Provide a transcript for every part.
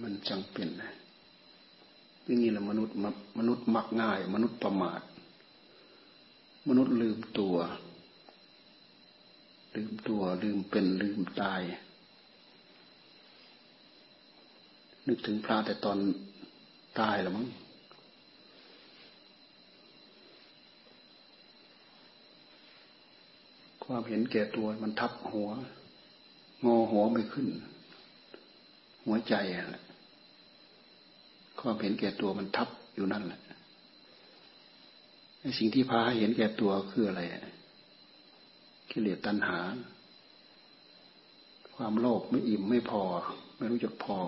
มันจังเป็นนะอย่างนี้แหละมนุษย์มนุษย์มักง่าย มนุษย์ประมาท มนุษย์ลืมตัว ลืมตัว ลืมเป็นลืมตาย นึกถึงพระแต่ตอนตายแล้วมั้งความเห็นแก่ตัวมันทับหัว งอหัวไม่ขึ้น หัวใจอะ ความเห็นแก่ตัวมันทับอยู่นั่นแหละสิ่งที่พาให้เห็นแก่ตัวคืออะไรกิเลสตัณหา ความโลภไม่อิ่มไม่พอ ไม่รู้จักพอ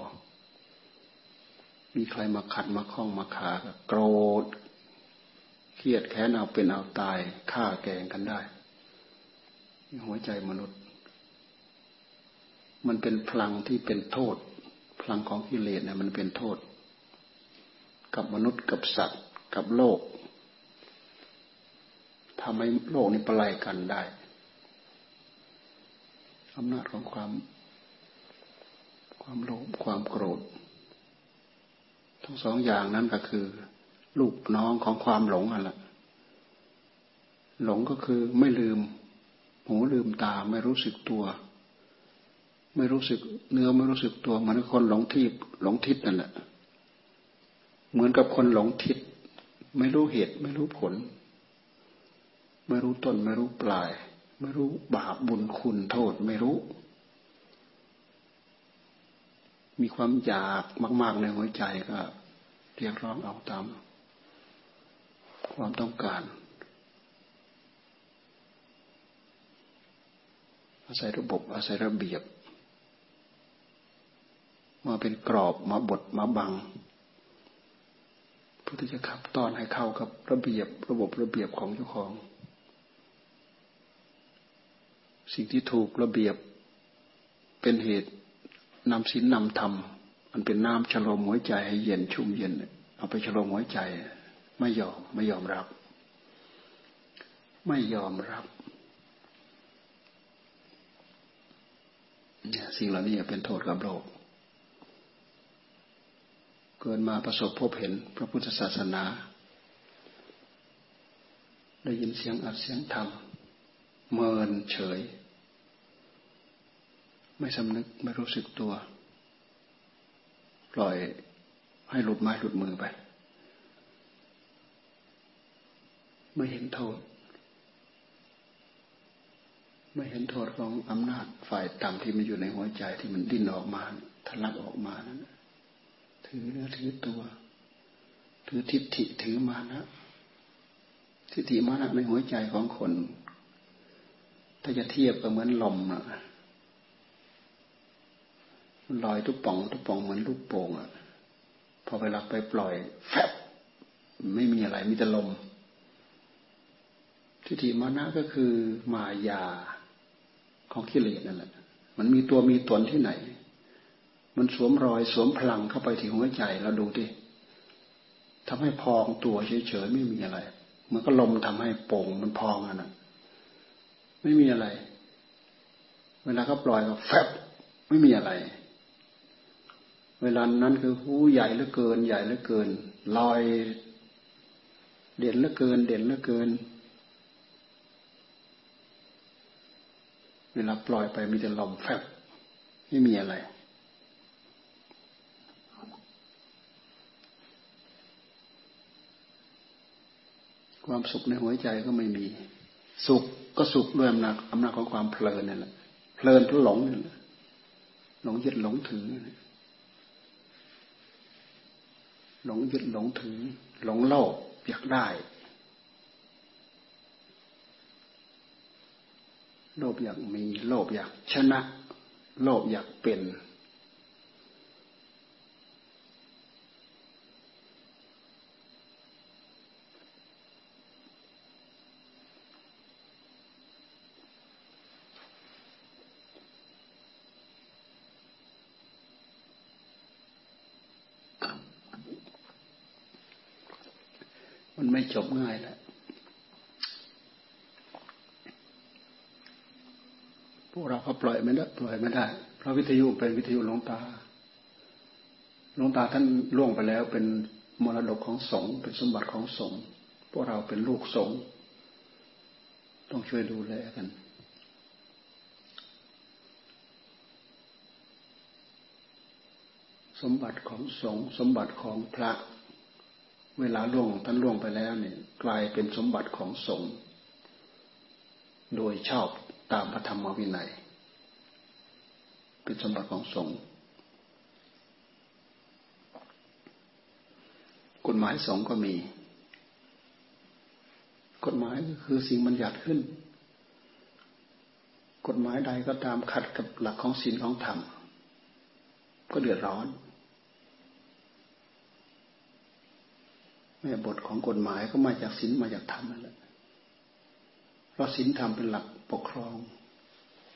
มีใครมาขัดมาคล้องมาขาโกรธเครียดแค้นเอาเป็นเอาตายฆ่าแกงกันได้ หัวใจมนุษย์ มันเป็นพลังที่เป็นโทษ พลังของกิเลสเนี่ยมันเป็นโทษ กับมนุษย์กับสัตว์ กับโลกทำให้โลกนี้ประไลกันได้อำนาจของความ ความโลภความโกรธ ทั้งสองอย่างนั้นก็คือ ลูกน้องของความหลงอะไรหลงก็คือไม่ลืม หูลืมตาไม่รู้สึกตัว ไม่รู้สึกเนื้อไม่รู้สึกตัวเหมือนคนหลงทิศหลงทิศนั่นแหละ เหมือนกับคนหลงทิศ ไม่รู้เหตุ ไม่รู้ผล ไม่รู้ต้น ไม่รู้ปลาย ไม่รู้บาปบุญคุณโทษไม่รู้ มีความอยากมาก ๆ ในหัวใจก็เรียกร้องเอาตามความต้องการ อาศัยระบบอาศัยระเบียบ มาเป็นกรอบมาบดมาบัง เพื่อที่จะขับตอนให้เข้ากับระเบียบระบบระเบียบของเจ้าของ สิ่งที่ถูกระเบียบเป็นเหตุนำศีลนำธรรมมันเป็นน้ำฉลมหัวใจให้เย็นชุ่มเย็น เอาไปฉลมหัวใจ ไม่ยอมไม่ยอมรับ ไม่ยอมรับเนี่ยสิ่งเหล่านี้เป็นโทษกับโลก เกินมาประสบพบเห็นพระพุทธศาสนา ได้ยินเสียงอัดเสียงธรรมเมินเฉย ไม่สำนึกไม่รู้สึกตัว ปล่อยให้หลุดไม้หลุดมือไปไม่เห็นโทษ ไม่เห็นโทษของอำนาจฝ่ายต่ำที่มันอยู่ในหัวใจที่มันดิ้นออกมาทะลักออกมานั้น ถือเนื้อถือตัว ถือทิฏฐิถือมานะ ทิฏฐิมานะในหัวใจของคน ถ้าจะเทียบก็เหมือนลมอะลอยทุกป่องทุกป่องเหมือนลูกโป่งอะพอไปลักไปปล่อย แฟบไม่มีอะไรมีแต่ลม ทิฏฐิมานะก็คือมายาของกิเลสนั่นแหละ มันมีตัวมีตนที่ไหน มันสวมรอยสวมพลังเข้าไปที่หัวใจเราดูดิทำให้พองตัวเฉยๆไม่มีอะไรมันก็ลมทำให้โป่งมันพองอะนะไม่มีอะไร เวลาเขาปล่อยก็แฟบไม่มีอะไร เวลานั้นคือหูใหญ่เหลือเกิน ใหญ่เหลือเกิน ลอย เด่นเหลือเกิน เด่นเหลือเกิน เวลาปล่อยไปมีแต่ลมแฟบไม่มีอะไร ความสุขในหัวใจก็ไม่มี สุขก็สุขด้วยอำนาจอำนาจของความเพลินนั่แหละเพลินทุหลงนั่แหละหลงยึดหลงถือหลงยึดหลงถือ หลงโลภอยากได้โลภอยากมี โลภอยากชนะ โลภอยากเป็น มันไม่ จบง่ายแหละพวกเราเขาปล่อยไม่ได้ปล่อยไม่ได้เพราะวิทยุเป็นวิทยุหลวงตาหลวงตาท่านล่วงไปแล้ว เป็นมรดกของสงฆ์เป็นสมบัติของสงฆ์พวกเราเป็นลูกสงฆ์ต้องช่วยดูแลกันสมบัติของสงฆ์สมบัติของพระ เวลาล่วงท่านล่วงไปแล้วเนี่ยกลายเป็นสมบัติของสงฆ์โดยชอบตามพระธรรมวินัย เป็นสมบัติของสงฆ์กฎหมายสงฆ์ก็มี กฎหมายก็คือสิ่งบัญญัติขึ้น กฎหมายใดก็ตามขัดกับหลักของศีลของธรรม ก็เดือดร้อน แม่บทของกฎหมายก็มาจากศีลมาจากธรรมนั่นแหละเพราะศีลธรรมเป็นหลักปกครอง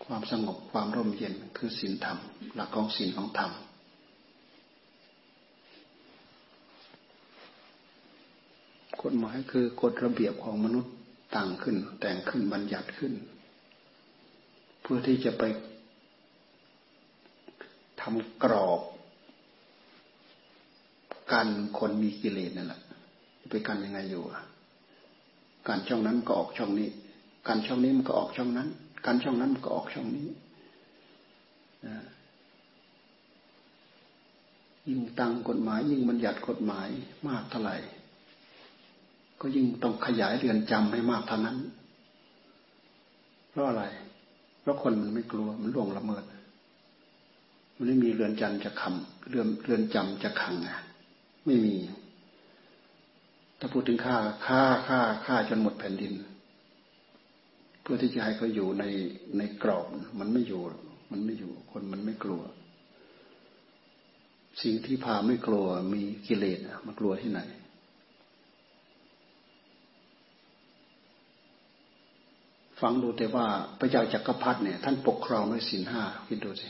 ความสงบความร่มเย็นคือศีลธรรม หลักของศีลของธรรมกฎหมายคือกฎระเบียบของมนุษย์ต่างขึ้น แต่งขึ้นบัญญัติขึ้น เพื่อที่จะไปทำกรอบ กันคนมีกิเลสนั่นแหละ ไปกันยังไงอยู่การช่องนั้นก็ออกช่องนี้ การช่องนี้มันก็ออกช่องนั้น การช่องนั้นมันก็ออกช่องนี้ยิ่งตั้งกฎหมาย ยิ่งบัญญัติกฎหมายมากเท่าไหร่ ก็ยิ่งต้องขยายเรือนจำให้มากเท่านั้น เพราะอะไร เพราะคนมันไม่กลัวมันล่วงละเมิด มันไม่มีเรือนจำจะคำเรือนเรือนจำจะขังไงไม่มี ถ้าพูดถึงค่าค่าค่าค่าจนหมดแผ่นดิน เพื่อที่จะให้เขาอยู่ในในกรอบมันไม่อยู่ มันไม่อยู่ คนมันไม่กลัว สิ่งที่พาไม่กลัวมีกิเลสมันกลัวที่ไหนฟังดูแต่ว่าพระเจ้าจักรพรรดิเนี่ยท่านปกครองด้วยศีลห้าคิดดูสิ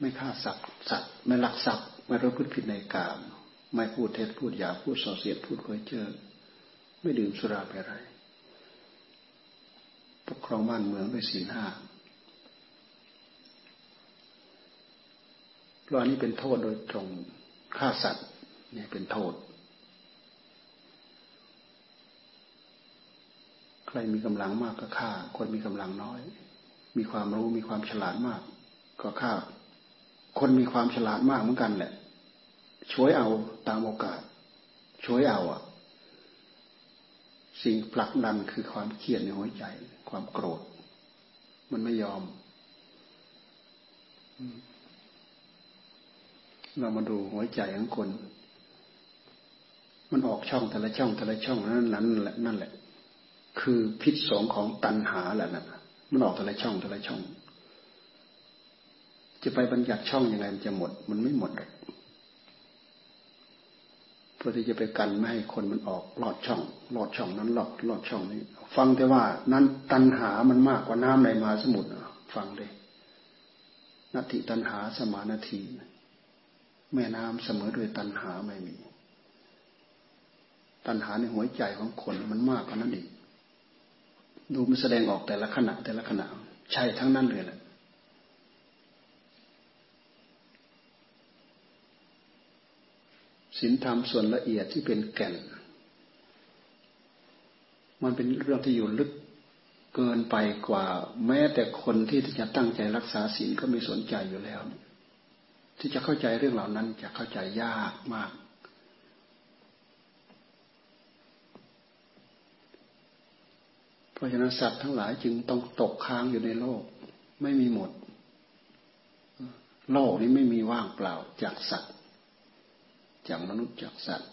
ไม่ฆ่าสัตว์สัตว์ไม่ลักทรัพย์ไม่รู้พฤติผิดในกาม ไม่พูดเท็จพูดหยาพูดส่อเสียดพูดคอยเจอ ไม่ดื่มสุราไปอะไรปกครองบ้านเมืองด้วยศีลห้าเพราะอันนี้เป็นโทษโดยตรงฆ่าสัตว์เนี่ยเป็นโทษ ใครมีกำลังมากก็ฆ่า คนมีกำลังน้อย มีความรู้มีความฉลาดมาก ก็ฆ่า คนมีความฉลาดมากเหมือนกันแหละ ช่วยเอาตามโอกาส ช่วยเอาอะ สิ่งผลักดันคือความเครียดในหัวใจ ความโกรธ มันไม่ยอม เรามาดูหัวใจของคน มันออกช่องแต่ละช่องแต่ละช่องนั้นนั้นแหละนั่นแหละ คือพิษสองของตัณหาแหละนะมันออกแต่ละช่องแต่ละช่อง จะไปบัญญัติช่องยังไงมันจะหมด มันไม่หมดหรอกเพื่อที่จะไปกันไม่ให้คนมันออกลอดช่องลอดช่องนั้นลอดลอดช่องนี้ ฟังแต่ว่านั้นตัณหามันมากกว่าน้ำในมหาสมุทรฟังเลยนาทีตัณหาสมานาที แม่น้ำเสมอด้วยตัณหาไม่มี ตัณหาในหัวใจของคนมันมากกว่านั้นอีกดูมันแสดงออกแต่ละขณะแต่ละขณะ ใช่ทั้งนั้นเลยแหละ ศีลธรรมส่วนละเอียดที่เป็นแก่น มันเป็นเรื่องที่อยู่ลึกเกินไปกว่า แม้แต่คนที่จะตั้งใจรักษาศีลก็ไม่สนใจอยู่แล้ว ที่จะเข้าใจเรื่องเหล่านั้นจะเข้าใจยากมาก เพราะฉะนั้นสัตว์ทั้งหลายจึงต้องตกค้างอยู่ในโลก ไม่มีหมด โลกนี้ไม่มีว่างเปล่าจากสัตว์ จากมนุษย์จากสัตว์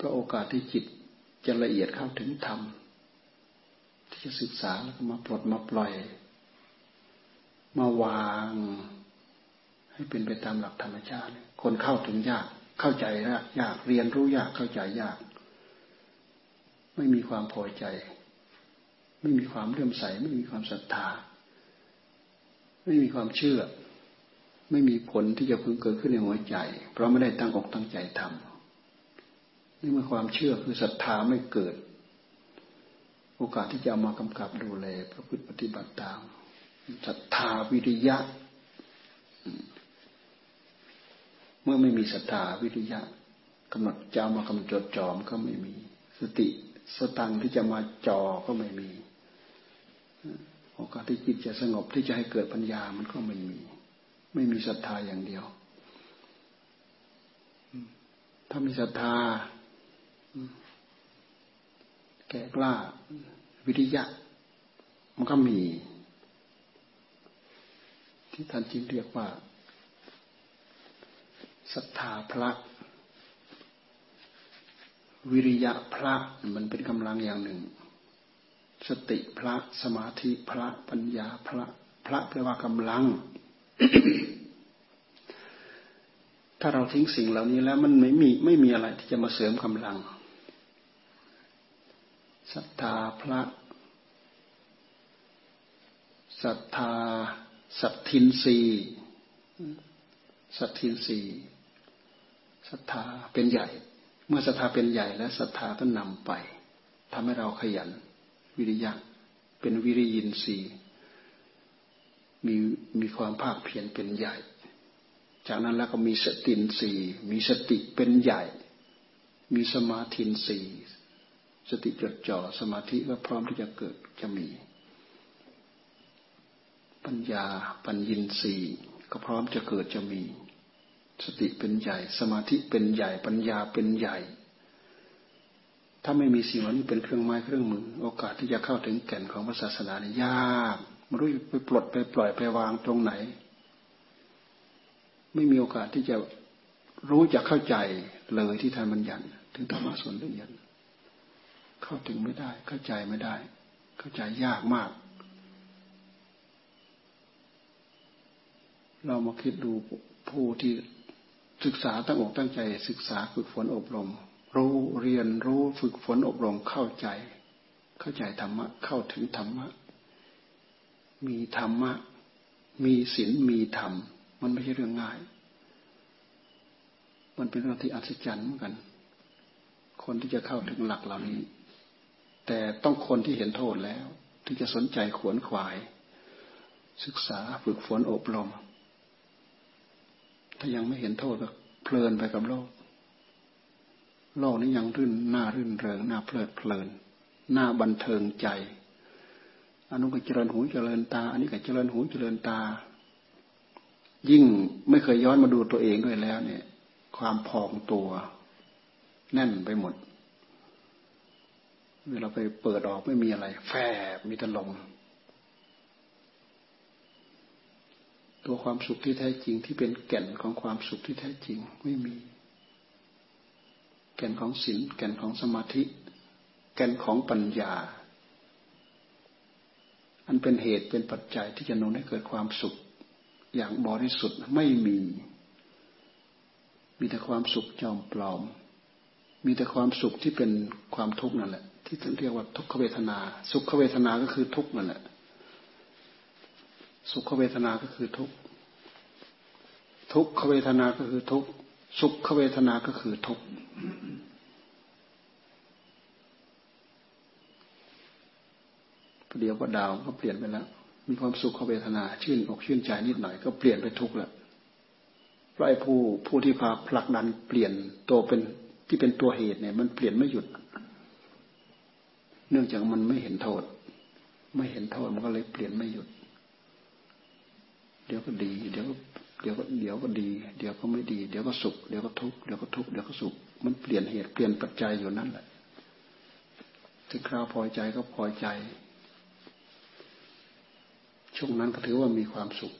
ก็โอกาสที่จิตจะละเอียดเข้าถึงธรรม ที่จะศึกษาแล้วก็มาปลดมาปล่อย มาวาง ให้เป็นไปตามหลักธรรมชาติ คนเข้าถึงยากเข้าใจยากเรียนรู้ยากเข้าใจยาก ไม่มีความพอใจ ไม่มีความเลื่อมใส ไม่มีความศรัทธา ไม่มีความเชื่อ ไม่มีผลที่จะพึงเกิดขึ้นในหัวใจ เพราะไม่ได้ตั้งอกตั้งใจทำนี่เมื่อความเชื่อคือศรัทธาไม่เกิด โอกาสที่จะเอามากำกับดูแลพระพุทธปฏิบัติตามศรัทธาวิริยะ เมื่อไม่มีศรัทธาวิริยะกำหนดจะามากำหนดจดจอมก็ไม่มี สติสตังที่จะมาจอก็ไม่มีโอกาสที่จิตจะสงบที่จะให้เกิดปัญญามันก็ไม่มี ไม่มีศรัทธาอย่างเดียว ถ้ามีศรัทธา แก่กล้า วิริยะ มันก็มี ที่ท่านจึงเรียกว่าศรัทธาพระ วิริยะพระมันเป็นกำลังอย่างหนึ่ง สติพระ สมาธิพระ ปัญญาพระ พระแปลว่ากำลัง ถ้าเราทิ้งสิ่งเหล่านี้แล้วมันไม่มีไม่มีอะไรที่จะมาเสริมกำลังศรัทธาพระศรัทธาสัตทินรีสัตทินรีศรัทธาเป็นใหญ่ เมื่อศรัทธาเป็นใหญ่แล้วศรัทธาก็นำไปทำให้เราขยัน วิริยะเป็นวิริยินทรีย์ มีมีความภาคเพียรเป็นใหญ่ จากนั้นแล้วก็มีสตินสีมีสติเป็นใหญ่ มีสมาธินสีสติจดจ่อสมาธิก็พร้อมที่จะเกิดจะมี ปัญญาปัญญินสีก็พร้อมจะเกิดจะมี สติเป็นใหญ่ สมาธิเป็นใหญ่ ปัญญาเป็นใหญ่ ถ้าไม่มีสิ่งเหล่านี้เป็นเครื่องไม้เครื่องมือ โอกาสที่จะเข้าถึงแก่นของพระศาสนานี่ยาก ไม่รู้ไปปลดไปปล่อยไปวางตรงไหน ไม่มีโอกาสที่จะรู้จะเข้าใจเลยที่ท่านบัญญัติถึงธรรมะส่วนละเอียดเข้าถึงไม่ได้ เข้าใจไม่ได้ เข้าใจยากมาก เรามาคิดดูผู้ที่ศึกษาตั้งอกตั้งใจ ศึกษาฝึกฝนอบรม รู้เรียนรู้ฝึกฝนอบรมเข้าใจ เข้าใจธรรมะเข้าถึงธรรมะ มีธรรมะ มีศีลมีธรรม มันไม่ใช่เรื่องง่าย มันเป็นเรื่องที่อัศจรรย์เหมือนกัน คนที่จะเข้าถึงหลักเหล่านี้ แต่ต้องคนที่เห็นโทษแล้ว ที่จะสนใจขวนขวาย ศึกษาฝึกฝนอบรม ถ้ายังไม่เห็นโทษก็เพลินไปกับโลก โลกนี้ยังรื่นหน้ารื่นเริงหน้าเพลิดเพลินหน้าบันเทิงใจ อันนู้นก็เจริญหูเจริญตา อันนี้ก็เจริญหูเจริญตา ยิ่งไม่เคยย้อนมาดูตัวเองด้วยแล้ว เนี่ย ความพองตัว แน่นไปหมดเวลาไปเปิดออกไม่มีอะไร แฝบมีแต่ลมตัวความสุขที่แท้จริงที่เป็นแก่นของความสุขที่แท้จริงไม่มี แก่นของศีลแก่นของสมาธิ แก่นของปัญญา อันเป็นเหตุเป็นปัจจัยที่จะนุนให้เกิดความสุข อย่างบริสุทธิ์ไม่มี มีแต่ความสุขจอมปลอม มีแต่ความสุขที่เป็นความทุกข์นั่นแหละ ที่เรียกว่าทุกขเวทนา สุขเวทนาก็คือทุกข์นั่นแหละ สุขเวทนาก็คือทุกข์ทุกขเวทนาก็คือทุกขสุขเวทนาก็คือทุก เดี๋ยวก็ดาวก็เปลี่ยนไปแล้ว มีความสุขเวทนาชื่นอกชื่นใจนิดหน่อยก็เปลี่ยนไปทุกข์ล้วเพราะไอ้ผู้ผู้ที่พาผลักดันเปลี่ยนตัวเป็นที่เป็นตัวเหตุเนี่ย มันเปลี่ยนไม่หยุด เนื่องจากมันไม่เห็นโทษ ไม่เห็นโทษมันก็เลยเปลี่ยนไม่หยุด เดี๋ยวก็ดี เดี๋ยวก็เดี๋ยวก็เดี๋ยวก็ดี เดี๋ยวก็ไม่ดี เดี๋ยวก็สุข เดี๋ยวก็ทุกข์ เดี๋ยวก็ทุกข์ เดี๋ยวก็สุข มันเปลี่ยนเหตุเปลี่ยนปัจจัยอยู่นั่นแหละ ถึงคราวพอใจก็พอใจ ช่วงนั้นก็ถือว่ามีความสุข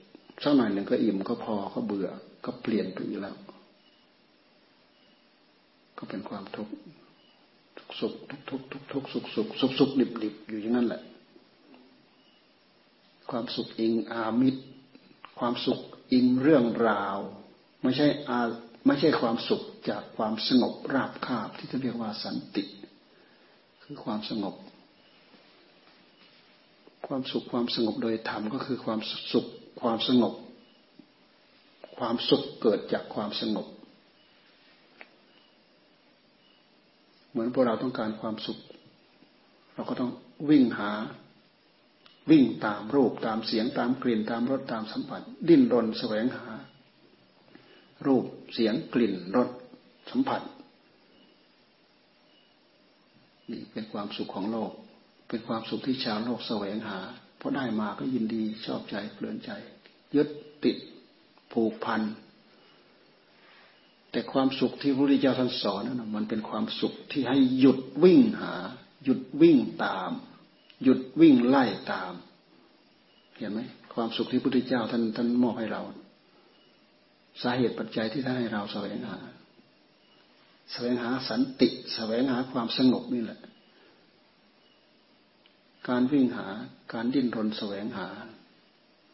สักหน่อยหนึ่งก็อิ่มก็พอก็เบื่อ ก็เปลี่ยนไปอีกแล้ว ก็เป็นความทุกข์ทุกสุขทุกทุกทุกทุกสุขสุขสุขสุขดิบดิบอยู่อย่างนั้นแหละ ความสุขอิงอามิตร ความสุขอิงเรื่องราว ไม่ใช่อาไม่ใช่ความสุขจากความสงบราบคาบที่จะเรียกว่าสันติ คือความสงบ ความสุขความสงบโดยธรรมก็คือความสุขความสงบ ความสุขเกิดจากความสงบ เหมือนพวกเราต้องการความสุข เราก็ต้องวิ่งหา วิ่งตามรูปตามเสียงตามกลิ่นตามรสตามสัมผัส ดิ้นรนแสวงหา รูปเสียงกลิ่นรสสัมผัสนี่เป็นความสุขของโลก เป็นความสุขที่ชาวโลกแสวงหาพอได้มาก็ยินดีชอบใจเพลินใจ ยึดติดผูกพัน แต่ความสุขที่พระพุทธเจ้าท่านสอนนั้นมันเป็นความสุขที่ให้หยุดวิ่งหา หยุดวิ่งตาม หยุดวิ่งไล่ตาม เห็นไหมความสุขที่พระพุทธเจ้าท่านท่านมอบให้เรา สาเหตุปัจจัยที่ท่านให้เราแสวงหาแสวงหาสันติแสวงหาความสงบนี่แหละ การวิ่งหาการดิ้นรนแสวงหา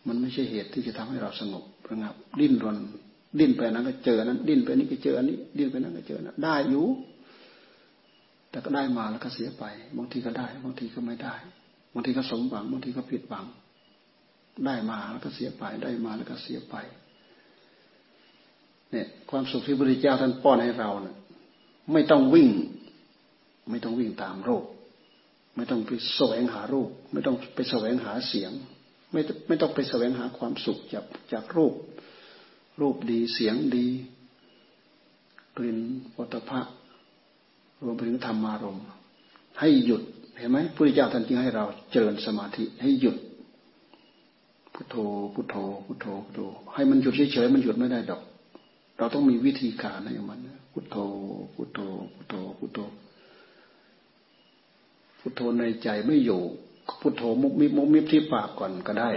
มันไม่ใช่เหตุที่จะทำให้เราสงบระงับ ดิ้นรน ดิ้นไปนั้นก็เจอนั้น ดิ้นไปนี้ก็เจออันนี้ ดิ้นไปนั้นก็เจอนั้นได้อยู่ แต่ก็ได้มาแล้วก็เสียไป บางทีก็ได้ บางทีก็ไม่ได้ บางทีก็สมหวัง บางทีก็ผิดหวัง ได้มาแล้วก็เสียไป ได้มาแล้วก็เสียไป เนี่ย ความสุขที่พระพุทธเจ้าท่านป้อนให้เราเนี่ยไม่ต้องวิ่ง ไม่ต้องวิ่งตามโรค ไม่ต้องไปแสวงหารูป ไม่ต้องไปแสวงหาเสียง ไม่ไม่ต้องไปแสวงหาความสุขจากจากรูป รูปดีเสียงดี กลิ่นวัตภะรวมไปถึงธรรมารมให้หยุดเห็นไหมพระพุทธเจ้าท่านจึงให้เราเจริญสมาธิให้หยุดพุทโธพุทโธพุทโธพุทโธให้มันหยุดเฉยๆมันหยุดไม่ได้ดอก เราต้องมีวิธีการให้มันพุทโธพุทโธพุทโธพุทโธ พุทโธในใจไม่อยู่พุทโธมุกมิบมุกมิบที่ปากก่อนก็ได้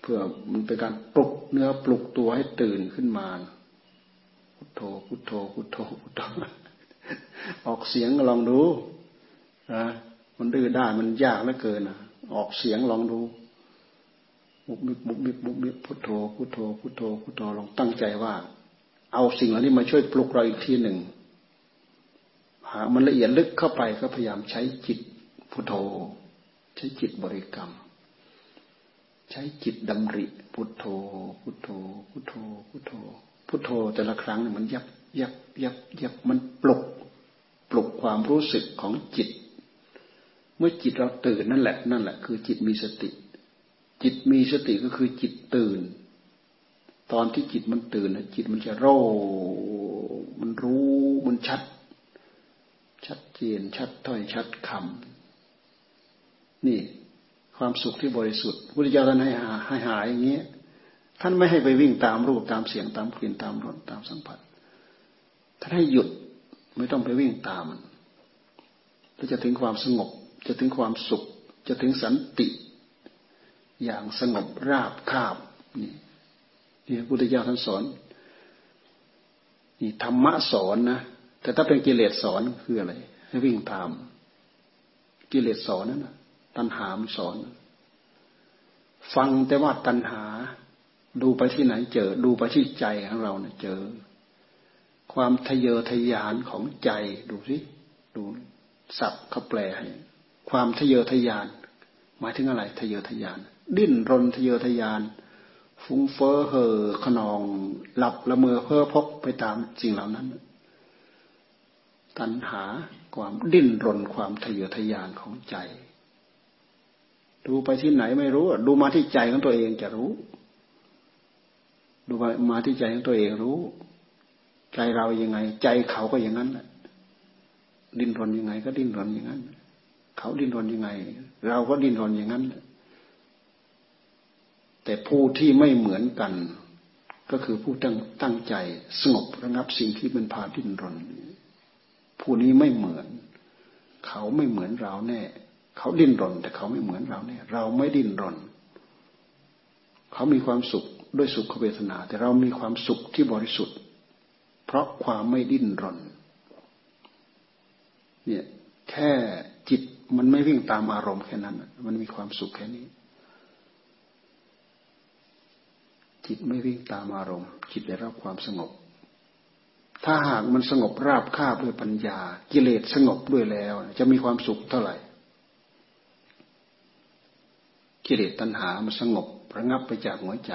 เพื่อมันเป็นการปลุกเนื้อปลุกตัวให้ตื่นขึ้นมา พุทโธพุทโธพุทโธพุทโธออกเสียงลองดูนะมันดื้อได้มันยากเหลือเกินนะออกเสียงลองดูบุบมิบบุบมิบบุบมิบพุทโธพุทโธพุทโธพุทโธลองตั้งใจว่า เอาสิ่งเหล่านี้มาช่วยปลุกเราอีกทีหนึ่ง หามันละเอียดลึกเข้าไปก็พยายามใช้จิตพุทโธ ใช้จิตบริกรรม ใช้จิตดำริ พุทโธ พุทโธ พุทโธ พุทโธ พุทโธแต่ละครั้งมันยับยับยับยับมันปลุกปลุกความรู้สึกของจิต เมื่อจิตเราตื่นนั่นแหละ นั่นแหละ คือจิตมีสติ จิตมีสติก็คือจิตตื่น ตอนที่จิตมันตื่นนะจิตมันจะโรมันรู้มันชัด ชัดเจน ชัดถ้อยชัดคำนี่ความสุขที่บริสุทธิ์พุทธเจ้าท่านให้หาให้หาอย่างนี้ยท่านไม่ให้ไปวิ่งตามรูปตามเสียงตามกลิ่นตามรสตามสัมผัสท่านให้หยุดไม่ต้องไปวิ่งตามมันจะถึงความสงบ จะถึงความสุข จะถึงสันติ อย่างสงบราบคาบนี่นี่พุทธเจ้าท่านสอนนี่ธรรมะสอนนะ แต่ถ้าเป็นกิเลสสอนคืออะไร ให้วิ่งตาม กิเลสสอนนั่นนะตัณหามสอน ฟังแต่ว่าตัณหา ดูไปที่ไหนเจอ ดูไปที่ใจของเราเนี่ยเจอ ความทะเยอทะยานของใจดูสิดูสับเขาแปลให้ความทะเยอทะยาน หมายถึงอะไรทะเยอทะยาน ดิ้นรนทะเยอทะยาน ฟุ้งเฟ้อเห่อขนอง หลับละเมอเพ้อพกไปตามสิ่งเหล่านั้น ตัณหาความดิ้นรนความทะเยอทะยานของใจ ดูไปที่ไหนไม่รู้ ดูมาที่ใจของตัวเองจะรู้ ดูมาที่ใจของตัวเองรู้ ใจเรายังไง ใจเขาก็อย่างนั้นแหละดิ้นรนยังไง ก็ดิ้นรนอย่างนั้น เขาดิ้นรนยังไง เราก็ดิ้นรนอย่างนั้นแต่ผู้ที่ไม่เหมือนกัน ก็คือผู้ตั้งตั้งใจ สงบระงับสิ่งที่มันพาดิ้นรน ผู้นี้ไม่เหมือน เขาไม่เหมือนเราแน่ เขาดิ้นรน แต่เขาไม่เหมือนเราเนี่ยเราไม่ดิ้นรน เขามีความสุขด้วยสุขเวทนา แต่เรามีความสุขที่บริสุทธิ์ เพราะความไม่ดิ้นรน เนี่ยแค่จิตมันไม่วิ่งตามอารมณ์แค่นั้น มันมีความสุขแค่นี้ จิตไม่วิ่งตามอารมณ์ จิตได้รับความสงบ ถ้าหากมันสงบราบคาบด้วยปัญญา กิเลสสงบด้วยแล้ว จะมีความสุขเท่าไหร่ กิเลสตัณหามันสงบระงับไปจากหัวใจ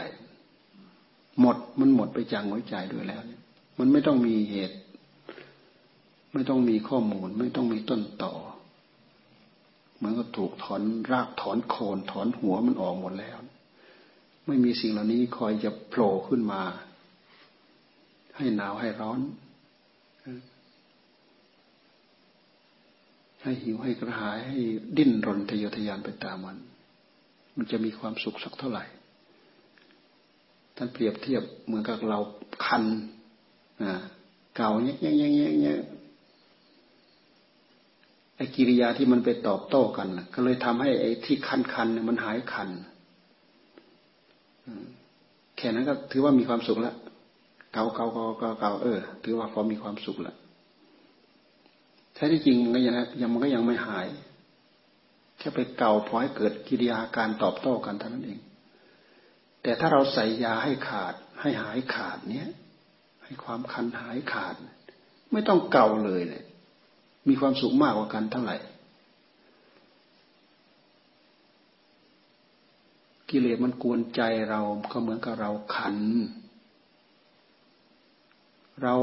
หมดมันหมดไปจากหัวใจด้วยแล้ว มันไม่ต้องมีเหตุ ไม่ต้องมีข้อมูล ไม่ต้องมีต้นต่อเหมือนก็ถูกถอนรากถอนโคนถอนหัวมันออกหมดแล้ว ไม่มีสิ่งเหล่านี้คอยจะโผล่ขึ้นมา ให้หนาวให้ร้อน ให้หิวให้กระหายให้ดิ้นรนทะเยอทะยานไปตามมัน มันจะมีความสุขสักเท่าไหร่ ท่านเปรียบเทียบเหมือนกับเราคันเก่าเนี้ยเนี้ยเนี้ยเนี้ยไอ้กิริยาที่มันไปตอบโต้กันก็เลยทำให้ไอ้ที่คันคันมันหายคันแค่นั้นก็ถือว่ามีความสุขแล้ว เก่าเก่าเก่าเก่าเก่าเออ ถือว่าพอมีความสุขล้วแท้ที่จริงก็ยังยังมันก็ยังไม่หาย แค่ไปเก่าพอให้เกิดกิริยาการตอบโต้กันเท่านั้นเอง แต่ถ้าเราใส่ยาให้ขาด ให้หายขาดเนี้ยให้ความคันหายขาด ไม่ต้องเก่าเลยเลยมีความสุขมากกว่ากันเท่าไหร่กิเลสมันกวนใจเราก็เหมือนกับเราขัน เรา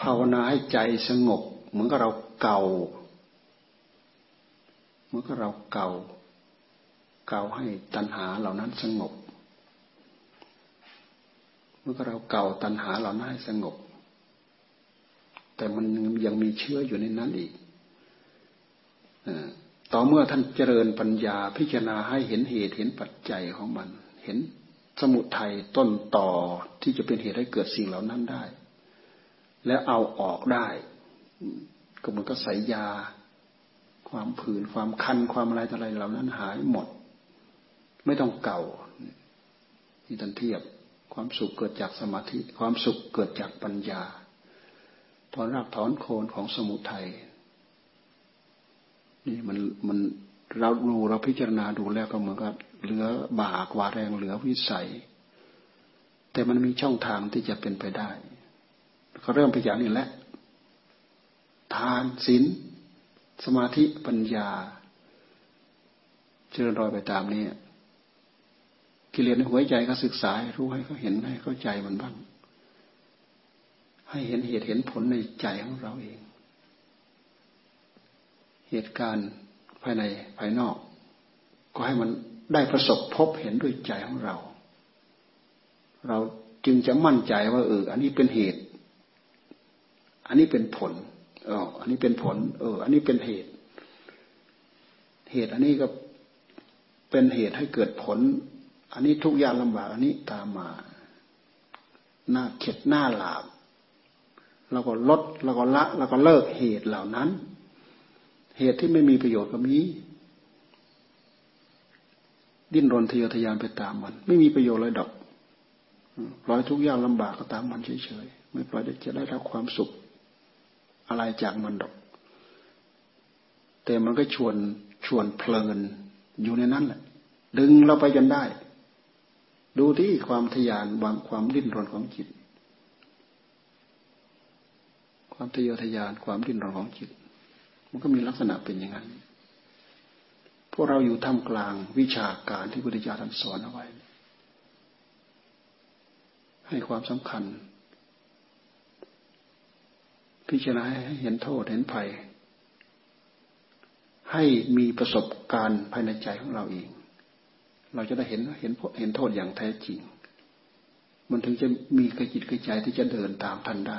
ภาวนาให้ใจสงบ เหมือนกับเราเก่าเหมือนกับเราเก่า เก่าให้ตัณหาเหล่านั้นสงบเมื่อเราเก่าตัณหาเหล่านั้นให้สงบ แต่มันยังมีเชื้ออยู่ในนั้นอีกต่อเมื่อท่านเจริญปัญญาพิจารณาให้เห็นเหตุเห็นปัจจัยของมัน เห็นสมุทัยต้นต่อที่จะเป็นเหตุให้เกิดสิ่งเหล่านั้นได้ และเอาออกได้ ก็มือนก็ใส่ยา ความผื่นความคันความอะไรอะไรเหล่านั้นหายหมด ไม่ต้องเก่าที่ท่านเทียบ ความสุขเกิดจากสมาธิ ความสุขเกิดจากปัญญาถอนรากถอนโคนของสมุทัยนี่มันมันเราดูเราพิจารณาดูแล้วก็เหมือนกับเหลือบากว่าแรงเหลือวิสัย แต่มันมีช่องทางที่จะเป็นไปได้ เขาเริ่มไปจากนี้แหละทานศีลสมาธิปัญญาเจริญรอยไปตามนี้กิเลสในหัวใจก็ศึกษารู้ให้เขาเห็นให้เข้าใจมันบ้าง ให้เห็นเหตุเห็นผลในใจของเราเอง เหตุการณ์ภายในภายนอก ก็ให้มันได้ประสบพบเห็นด้วยใจของเรา เราจึงจะมั่นใจว่าเอออันนี้เป็นเหตุ อันนี้เป็นผลเอออันนี้เป็นผล เออ อันนี้เป็นเหตุ เหตุอันนี้ก็เป็นเหตุให้เกิดผล อันนี้ทุกอย่างลำบากอันนี้ตามมาหน้าเข็ดหน้าหลาบเราก็ลดเราก็ละเราก็เลิกเหตุเหล่านั้น เหตุที่ไม่มีประโยชน์ก็มีดิ้นรนทะเยอทะยานไปตามมัน ไม่มีประโยชน์เลยดอกปล่อยทุกอย่างลำบากก็ตามมันเฉยๆไม่ปล่อยจะได้รับความสุข อะไรจากมันดอก แต่มันก็ชวนชวนเพลินอยู่ในนั้นแหละ ดึงเราไปจนได้ ดูที่ความทยานวางความดิ้นรนของจิต ความทะเยอทะยานความดิ้นรนของจิต มันก็มีลักษณะเป็นอย่างนั้นพวกเราอยู่ท่ามกลางวิชาการที่พุทธิยาท่านสอนเอาไว้ ให้ความสำคัญ พิจารณาให้เห็นโทษเห็นภัย ให้มีประสบการณ์ภายในใจของเราเอง เราจะได้เห็นเห็นเห็นโทษอย่างแท้จริง มันถึงจะมีกระจิตกระใจที่จะเดินตามท่านได้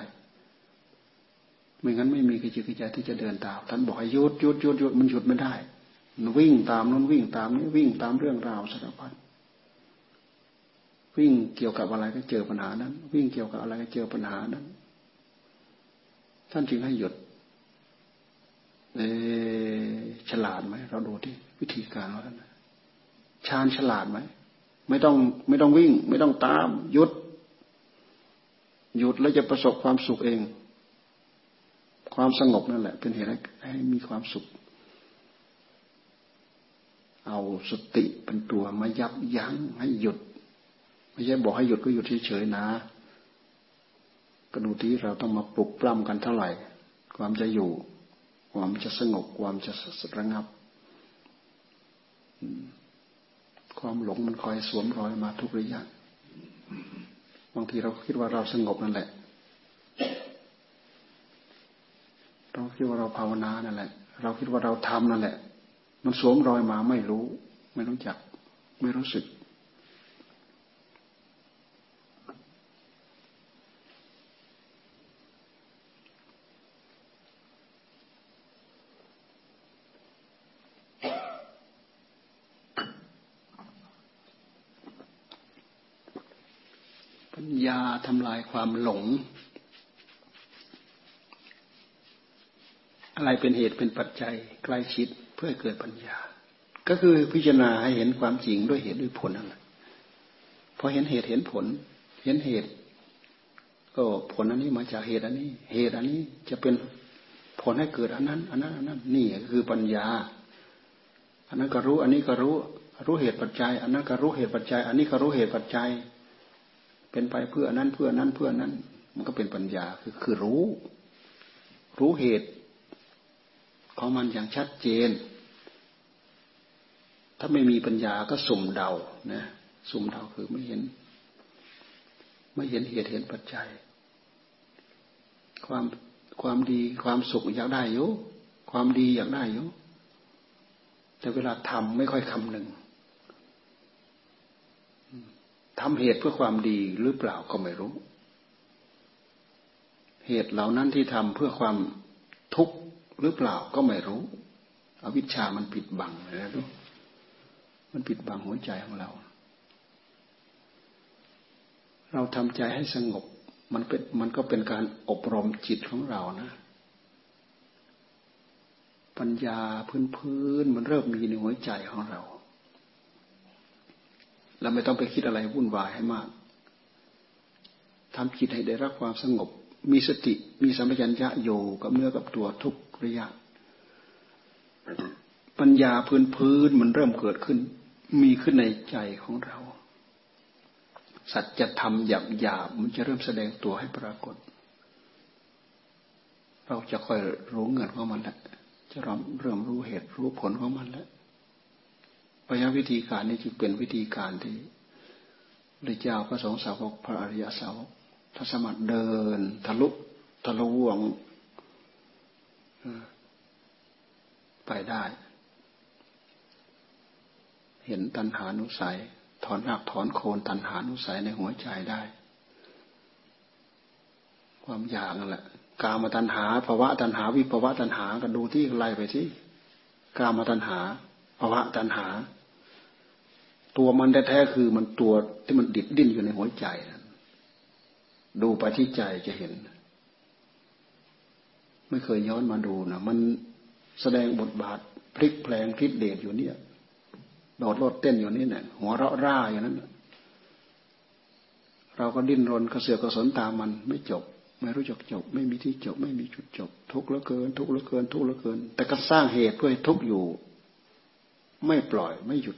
ไม่งั้นไม่มีกิจกิจใจที่จะเดินตาม ท่านบอกให้หยุดหยุดหยุดหยุดมันหยุดไม่ได้มันวิ่งตามนั้นวิ่งตามนี้วิ่งตามเรื่องราวสารพัดวิ่งเกี่ยวกับอะไรก็เจอปัญหานั้น วิ่งเกี่ยวกับอะไรก็เจอปัญหานั้น ท่านจึงให้หยุดเอฉลาดไหมเราดูที่วิธีการของท่านชาญฉลาดไหมไม่ต้องไม่ต้องวิ่ง ไม่ต้องตามหยุด หยุดแล้วจะประสบความสุขเอง ความสงบนั่นแหละ เป็นเหตุให้มีความสุข เอาสติเป็นตัวมายับยั้งให้หยุด ไม่ใช่บอกให้หยุดก็หยุดเฉยๆนะ กระดูที่เราต้องมาปลุกปล้ำกันเท่าไหร่ ความจะอยู่ ความจะสงบ ความจะระงับ ความหลงมันคอยสวมรอยมาทุกระยะบางทีเราคิดว่าเราสงบนั่นแหละเราคิดว่าเราภาวนานั่นแหละ เราคิดว่าเราทำนั่นแหละ มันสวมรอยมาไม่รู้ ไม่รู้จัก ไม่รู้สึก ปัญญา ทำลายความหลง อะไรเป็นเหตุเป็นปัจจัยใกล้ชิดเพื่อเกิดปัญญา ก็คือพิจารณาให้เห็นความจริงด้วยเหตุด้วยผลนั่นแหละพอเห็นเหตุเห็นผล เห็นเหตุ ก็ผลอันนี้มาจากเหตุอันนี้ เหตุอันนี้จะเป็นผลให้เกิดอันนั้น อันนั้นอันนั้นนี่คือปัญญา อันนั้นก็รู้ อันนี้ก็รู้ รู้เหตุปัจจัย อันนั้นก็รู้เหตุปัจจัย อันนี้ก็รู้เหตุปัจจัย เป็นไปเพื่อนนั้นเพื่อนั้นเพื่อนั้น มันก็เป็นปัญญาคือคือรู้ รู้เหตุของมันอย่างชัดเจน ถ้าไม่มีปัญญาก็สุ่มเดานะสุ่มเดาคือไม่เห็น ไม่เห็นเหตุเห็นปัจจัย ความความดีความสุขอยากได้อยู่ความดีอยากได้อยู่แต่เวลาทำไม่ค่อยคำหนึ่ง ทำเหตุเพื่อความดีหรือเปล่าก็ไม่รู้ เหตุเหล่านั้นที่ทำเพื่อความทุกข์หรือเปล่าก็ไม่รู้ อวิชชามันปิดบังนะดูกมันปิดบังหัวใจของเรา เราทำใจให้สงบ มันเป็นมันก็เป็นการอบรมจิตของเรานะ ปัญญาพื้นพื้นมันเริ่มมีในหัวใจของเรา เราไม่ต้องไปคิดอะไรวุ่นวายให้มากทำจิตให้ได้รับความสงบ มีสติมีสัมปชัญญะโยกับเนื้อกับตัวทุกระยะ ปัญญาพื้นพื้นมันเริ่มเกิดขึ้น มีขึ้นในใจของเรา สัจธรรมหยาบหยาบมันจะเริ่มแสดงตัวให้ปรากฏ เราจะค่อยรู้เงินของมันแล้วจะเริ่มเริ่มรู้เหตุรู้ผลของมันแล้ว พยาวิธีการนี้จึงเป็นวิธีการที่พระเจ้าพระสงฆ์สาวกพระอริยสาวกทัศมัดเดิน ทะลุทะลวงไปได้ เห็นตัณหานุสัย ถอนรากถอนโคนตัณหานุสัยในหัวใจได้ ความอยากนั่นแหละกามาตัณหาภาวะตัณหา วิภาวะตัณหาก็ดูที่ไล่ไปที่กามาตัณหาภาวะตัณหา ตัวมันแท้ๆคือมันตัวที่มันดิดดิ้นอยู่ในหัวใจดูไปที่ใจจะเห็น ไม่เคยย้อนมาดูนะมันแสดงบทบาทพลิกแปลงพลิกเดชอยู่เนี่ยโดดโลดเต้นอยู่นี่เนี่ยหัวเราะร่าอย่างนั้นเราก็ดิ้นรนกระเสือกกระสนตามมันไม่จบ ไม่รู้จักจบ ไม่มีที่จบ ไม่มีจุดจบ ทุกข์เหลือเกิน ทุกข์เหลือเกิน ทุกข์เหลือเกิน แต่ก็สร้างเหตุเพื่อให้ทุกข์อยู่ ไม่ปล่อยไม่หยุด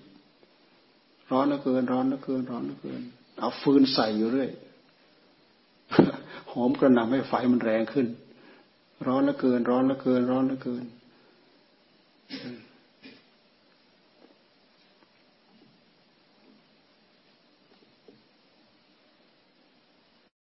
ร้อนเหลือเกิน ร้อนเหลือเกิน ร้อนเหลือเกิน เอาฟืนใส่อยู่เรื่อยหอมกระหน่ำให้ไฟมันแรงขึ้น ร้อนเหลือเกิน ร้อนเหลือเกิน ร้อนเหลือเกิน